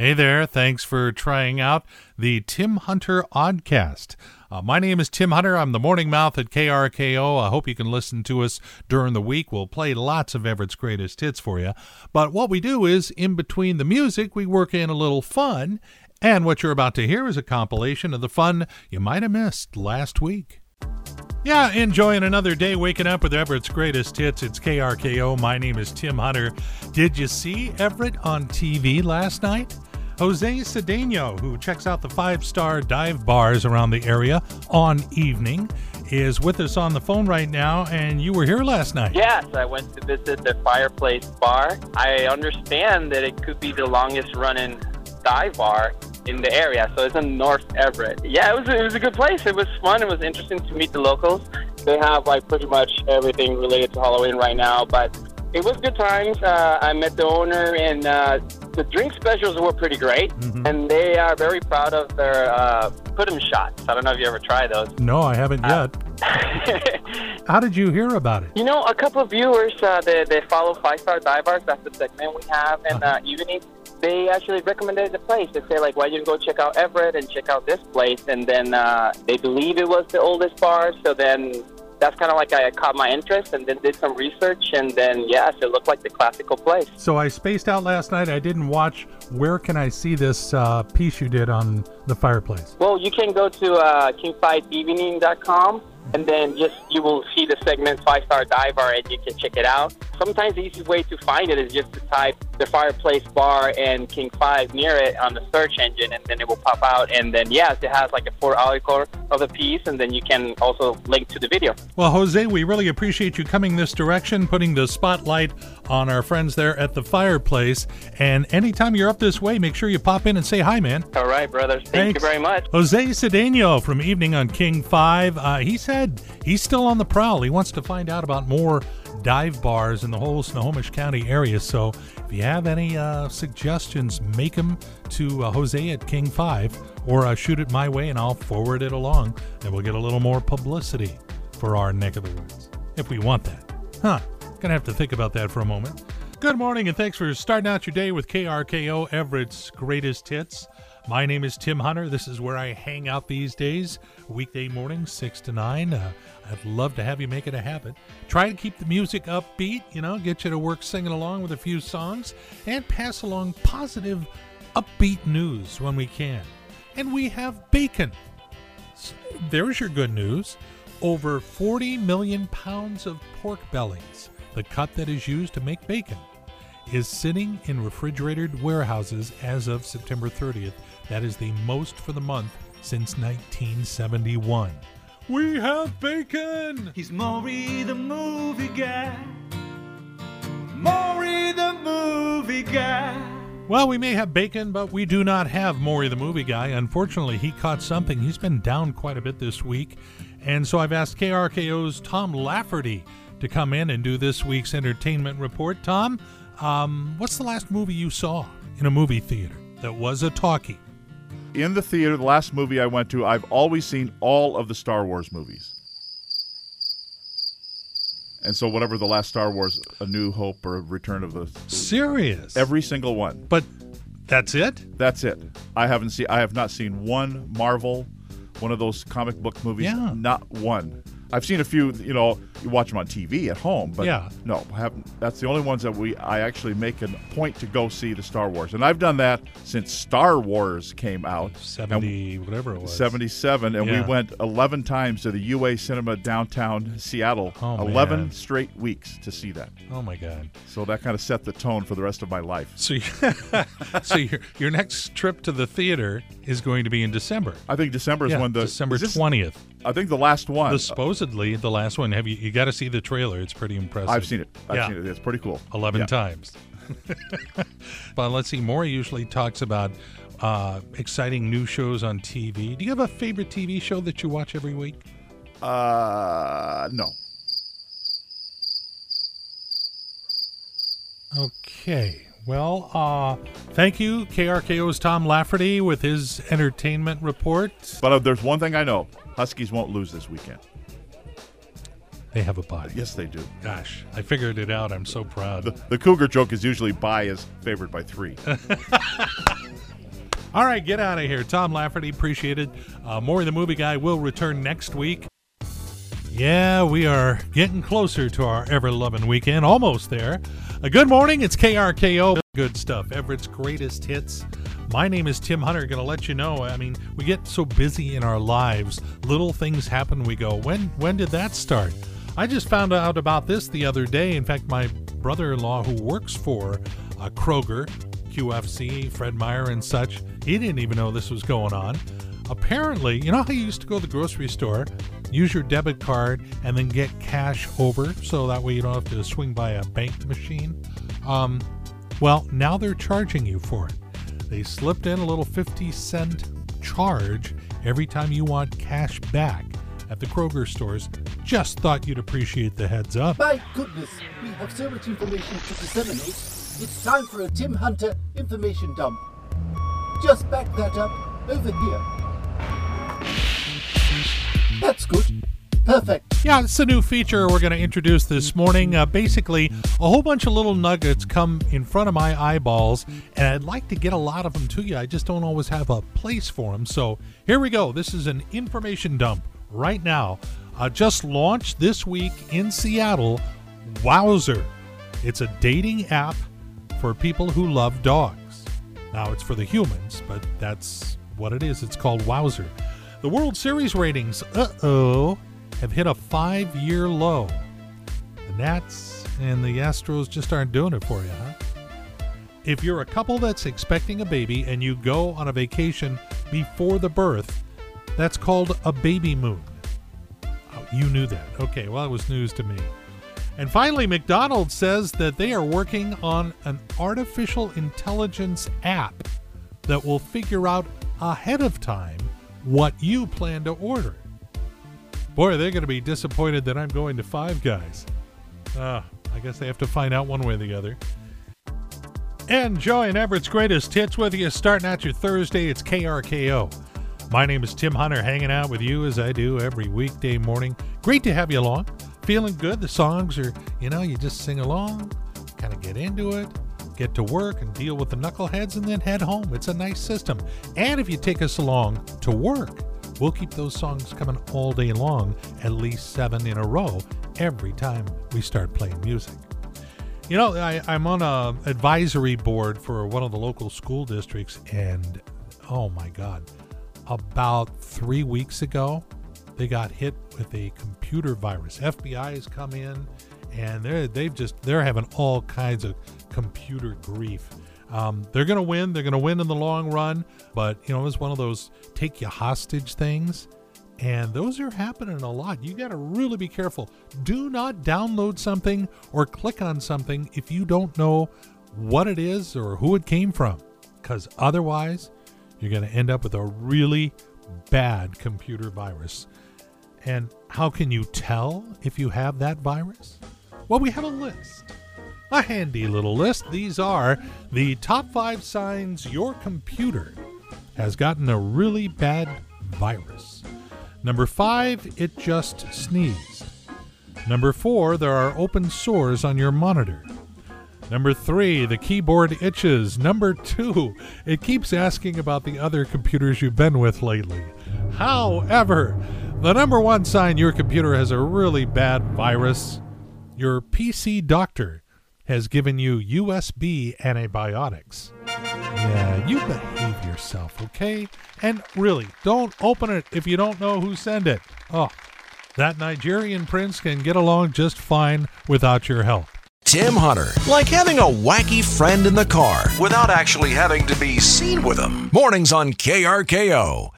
Hey there, thanks for trying out the Tim Hunter Oddcast. Uh, my name is Tim Hunter. I'm the morning mouth at KRKO. I hope you can listen to us during the week. We'll play lots of Everett's greatest hits for you. But what we do is, in between the music, we work in a little fun. And what you're about to hear is a compilation of the fun you might have missed last week. Yeah, enjoying another day waking up with Everett's greatest hits. It's KRKO. My name is Tim Hunter. Did you see Everett on TV last night? Jose Cedeno, who checks out the five star dive bars around the area on evening, is with us on the phone right now. And you were here last night. Yes, I went to visit the Fireplace Bar. I understand that it could be the longest running dive bar in the area. So it's in North Everett. Yeah, it was it was a good place. It was fun. It was interesting to meet the locals. They have like pretty much everything related to Halloween right now, but it was good times. Uh, I met the owner, and uh, the drink specials were pretty great. Mm-hmm. And they are very proud of their uh, pudding shots. I don't know if you ever tried those. No, I haven't Uh, yet. How did you hear about it? You know, a couple of viewers uh, they, they follow Five Star Dive Bars. That's the segment we have in uh, evening. They actually recommended the place. They say like, "Why don't you go check out Everett and check out this place?" And then uh, they believe it was the oldest bar. So then that's kind of like I caught my interest and then did some research. And then yes, it looked like the classical place. So I spaced out last night. I didn't watch. Where can I see this uh, piece you did on the fireplace? Well, you can go to uh, king5evening.com and then just you will see the segment Five Star Diver and you can check it out. Sometimes the easiest way to find it is just to type the fireplace bar and King Five near it on the search engine and then it will pop out. And then yes, it has like a full article of the piece and then you can also link to the video. Well, Jose, we really appreciate you coming this direction, putting the spotlight on our friends there at the fireplace. And anytime you're up this way, make sure you pop in and say hi, man. All right, brothers. Thank Thanks. you very much. Jose Cedeno from Evening on King 5. Uh, he said he's still on the prowl. He wants to find out about more dive bars in the whole Snohomish County area. So if you have any uh, suggestions, make them to uh, Jose at King 5 or uh, shoot it my way and I'll forward it along and we'll get a little more publicity for our neck of the woods if we want that. Huh. Gonna have to think about that for a moment. Good morning and thanks for starting out your day with KRKO Everett's greatest hits. My name is Tim Hunter. This is where I hang out these days, weekday mornings, 6 to 9. Uh, I'd love to have you make it a habit. Try to keep the music upbeat, you know, get you to work singing along with a few songs, and pass along positive, upbeat news when we can. And we have bacon. S- There's your good news. Over 40 million pounds of pork bellies, the cut that is used to make bacon, is sitting in refrigerated warehouses as of September 30th. That is the most for the month since 1971. We have bacon! He's Maury the movie guy. Maury the movie guy. Well, we may have bacon, but we do not have Maury the movie guy. Unfortunately, he caught something. He's been down quite a bit this week. And so I've asked KRKO's Tom Lafferty to come in and do this week's entertainment report. Tom, um, what's the last movie you saw in a movie theater that was a talkie? in the theater, the last movie I went to, I've always seen all of the Star Wars movies. And so, whatever the last Star Wars, A New Hope or Return of the, Serious. every single one. but that's it? That's it. I haven't seen. I have not seen one Marvel, one of those comic book movies. Yeah. Not one. I've seen a few. You know, you watch them on TV at home, but Yeah. no. That's the only ones that we. I actually make a point to go see the Star Wars, and I've done that since Star Wars came out. 70, whatever it was. 77 and Yeah. we went 11 times to the UA Cinema downtown Seattle. Oh, 11 man. straight weeks to see that. Oh, my God. So that kind of set the tone for the rest of my life. So, you- so your, your next trip to the theater is going to be in December. I think December is yeah, when the December 20th. I think the last one. The supposedly the last one. Have you? You got to see the trailer. It's pretty impressive. I've seen it. I've Yeah. seen it. It's pretty cool. eleven Yeah. times. but let's see. Maury usually talks about uh, exciting new shows on TV. Do you have a favorite TV show that you watch every week? Uh, no. Okay. Well, uh, thank you, KRKO's Tom Lafferty with his entertainment report. But uh, there's one thing I know: Huskies won't lose this weekend. They have a body. Yes, they do. Gosh, I figured it out. I'm so proud. The, the Cougar joke is usually by is favored by three. All right, get out of here. Tom Lafferty, appreciate it. Uh, Maury the Movie Guy will return next week. Yeah, we are getting closer to our ever loving weekend. Almost there. Uh, good morning. It's KRKO. Good stuff. Everett's greatest hits. My name is Tim Hunter. Going to let you know. I mean, we get so busy in our lives. Little things happen. We go, when when did that start? I just found out about this the other day. In fact, my brother-in-law who works for uh, Kroger, QFC, Fred Meyer, and such, he didn't even know this was going on. Apparently, you know how you used to go to the grocery store, use your debit card, and then get cash over so that way you don't have to swing by a bank machine? Um, well, now they're charging you for it. They slipped in a little 50 cent charge every time you want cash back at the Kroger stores. Just thought you'd appreciate the heads up. My goodness, we have so much information to disseminate. It's time for a Tim Hunter information dump. Just back that up over here. That's good. Perfect. Yeah, it's a new feature we're going to introduce this morning. Uh, basically, a whole bunch of little nuggets come in front of my eyeballs, and I'd like to get a lot of them to you. I just don't always have a place for them. So here we go. This is an information dump right now. Uh, just launched this week in Seattle. Wowzer. It's a dating app for people who love dogs. Now, it's for the humans, but that's what it is. It's called Wowzer. The World Series ratings, uh oh, have hit a five year low. The Nats and the Astros just aren't doing it for you, huh? If you're a couple that's expecting a baby and you go on a vacation before the birth, that's called a baby moon. Oh, you knew that. Okay, well, it was news to me. And finally, McDonald's says that they are working on an artificial intelligence app that will figure out ahead of time what you plan to order. Boy, they're going to be disappointed that I'm going to Five Guys. Ah, I guess they have to find out one way or the other. And Joy and Everett's greatest hits with you starting out your Thursday. It's KRKO. My name is Tim Hunter, hanging out with you as I do every weekday morning. Great to have you along. Feeling good. The songs are, you know, you just sing along, kind of get into it, get to work and deal with the knuckleheads, and then head home. It's a nice system. And if you take us along to work, we'll keep those songs coming all day long, at least seven in a row, every time we start playing music. You know, I, I'm on a advisory board for one of the local school districts, and oh my God, about three weeks ago, they got hit with a computer virus. FBI has come in, and they're they've just they're having all kinds of computer grief. Um, they're going to win. They're going to win in the long run, but you know it's one of those take you hostage things, and those are happening a lot. You got to really be careful. Do not download something or click on something if you don't know what it is or who it came from, because otherwise you're going to end up with a really bad computer virus. And how can you tell if you have that virus? Well, we have a list. A handy little list. These are the top five signs your computer has gotten a really bad virus. Number five, it just sneezed. Number four, there are open sores on your monitor. Number three, the keyboard itches. Number two, it keeps asking about the other computers you've been with lately. However, the number one sign your computer has a really bad virus your PC doctor has given you USB antibiotics. Yeah, you behave yourself, okay? And really, don't open it if you don't know who sent it. Oh, that Nigerian prince can get along just fine without your help. Tim Hunter, like having a wacky friend in the car without actually having to be seen with him. Mornings on KRKO.